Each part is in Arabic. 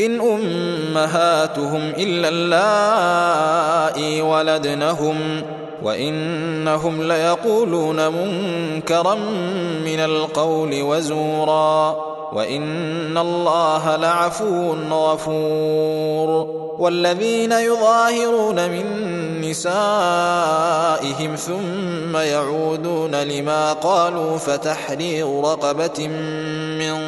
إن أمهاتهم إلا اللائي ولدنهم وإنهم ليقولون منكرا من القول وزورا وإن الله لعفو غفور والذين يظاهرون من نسائهم ثم يعودون لما قالوا فتحرير رقبة من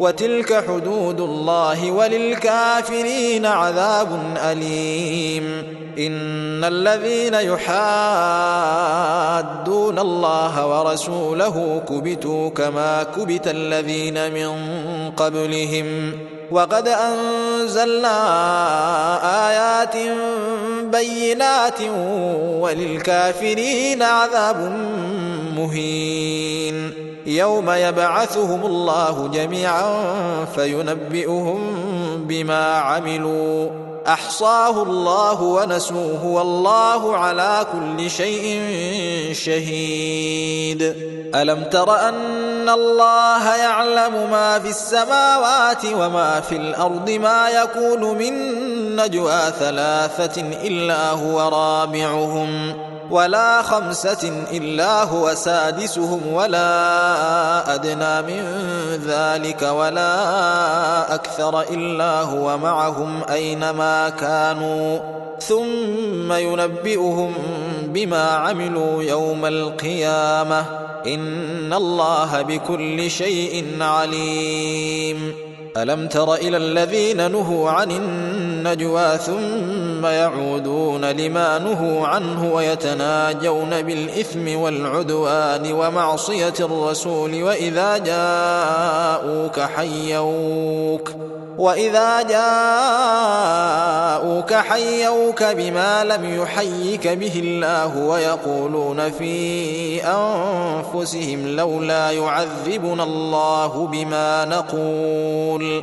وتلك حدود الله وللكافرين عذاب أليم. إن الذين يحادون الله ورسوله كبتوا كما كبت الذين من قبلهم. وقد أنزلنا آيات بينات وللكافرين عذاب مهين. يوم يبعثهم الله جميعا فينبئهم بما عملوا. أحصاه الله ونسوه والله على كل شيء شهيد. ألم تر أن الله يعلم ما في السماوات وما في الأرض ما يكون من نجوى ثلاثة إلا هو رابعهم. ولا خمسة إلا هو سادسهم ولا أدنى من ذلك ولا أكثر إلا هو معهم أينما كانوا. ثم ينبئهم بما عملوا يوم القيامة. إن الله بكل شيء عليم. ألم تر إلى الذين نهوا عن النجوى ثم يعودون لما نهوا عنه ويتناجون بالإثم والعدوان ومعصية الرسول وإذا جاءوك حيوك وإذا جاءوك حيوك بما لم يحيك به الله ويقولون في أنفسهم لولا يعذبنا الله بما نقول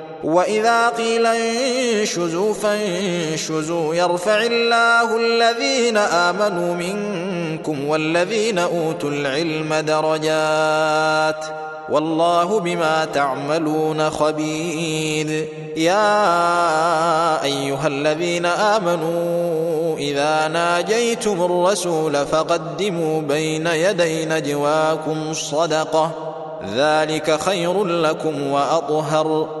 وإذا قيل انشزوا فانشزوا يرفع الله الذين آمنوا منكم والذين أوتوا العلم درجات والله بما تعملون خبير يا أيها الذين آمنوا إذا ناجيتم الرسول فقدموا بين يدي نجواكم صدقة ذلك خير لكم وأطهر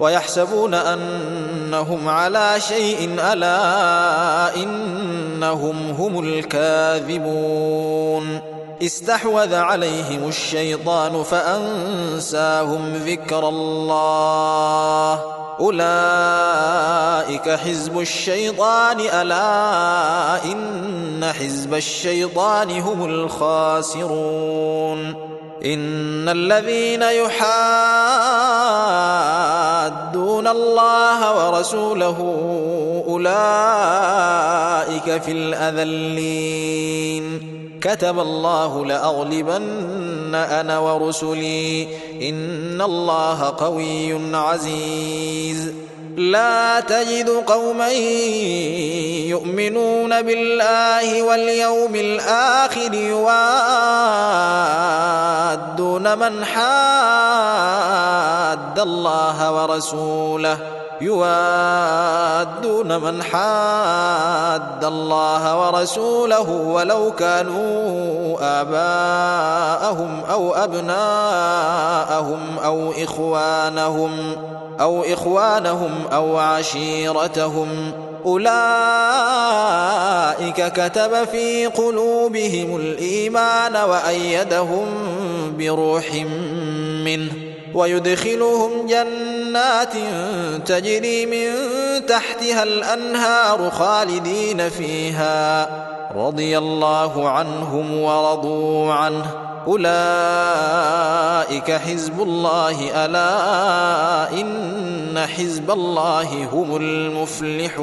ويحسبون أنهم على شيء ألا إنهم هم الكاذبون. استحوذ عليهم الشيطان فأنساهم ذكر الله. أولئك حزب الشيطان ألا إن حزب الشيطان هم الخاسرون. ان الذين يحادون الله ورسوله اولئك في الاذلين كتب الله لاغلبن أنا ورسلي ان الله قوي عزيز لا تجد قوما يؤمنون بالله واليوم الآخر يوادون من حاد الله ورسوله. يوادون من حاد الله ورسوله ولو كانوا آباءهم أو أبناءهم أو إخوانهم أو إخوانهم أو عشيرتهم. أولئك كتب في قلوبهم الإيمان وأيدهم بروح منه. ويدخلهم جنات تجري من تحتها الأنهار خالدين فيها رضي الله عنهم ورضوا عنه. أولئك حزب الله ألا إن حزب الله هم المفلحون.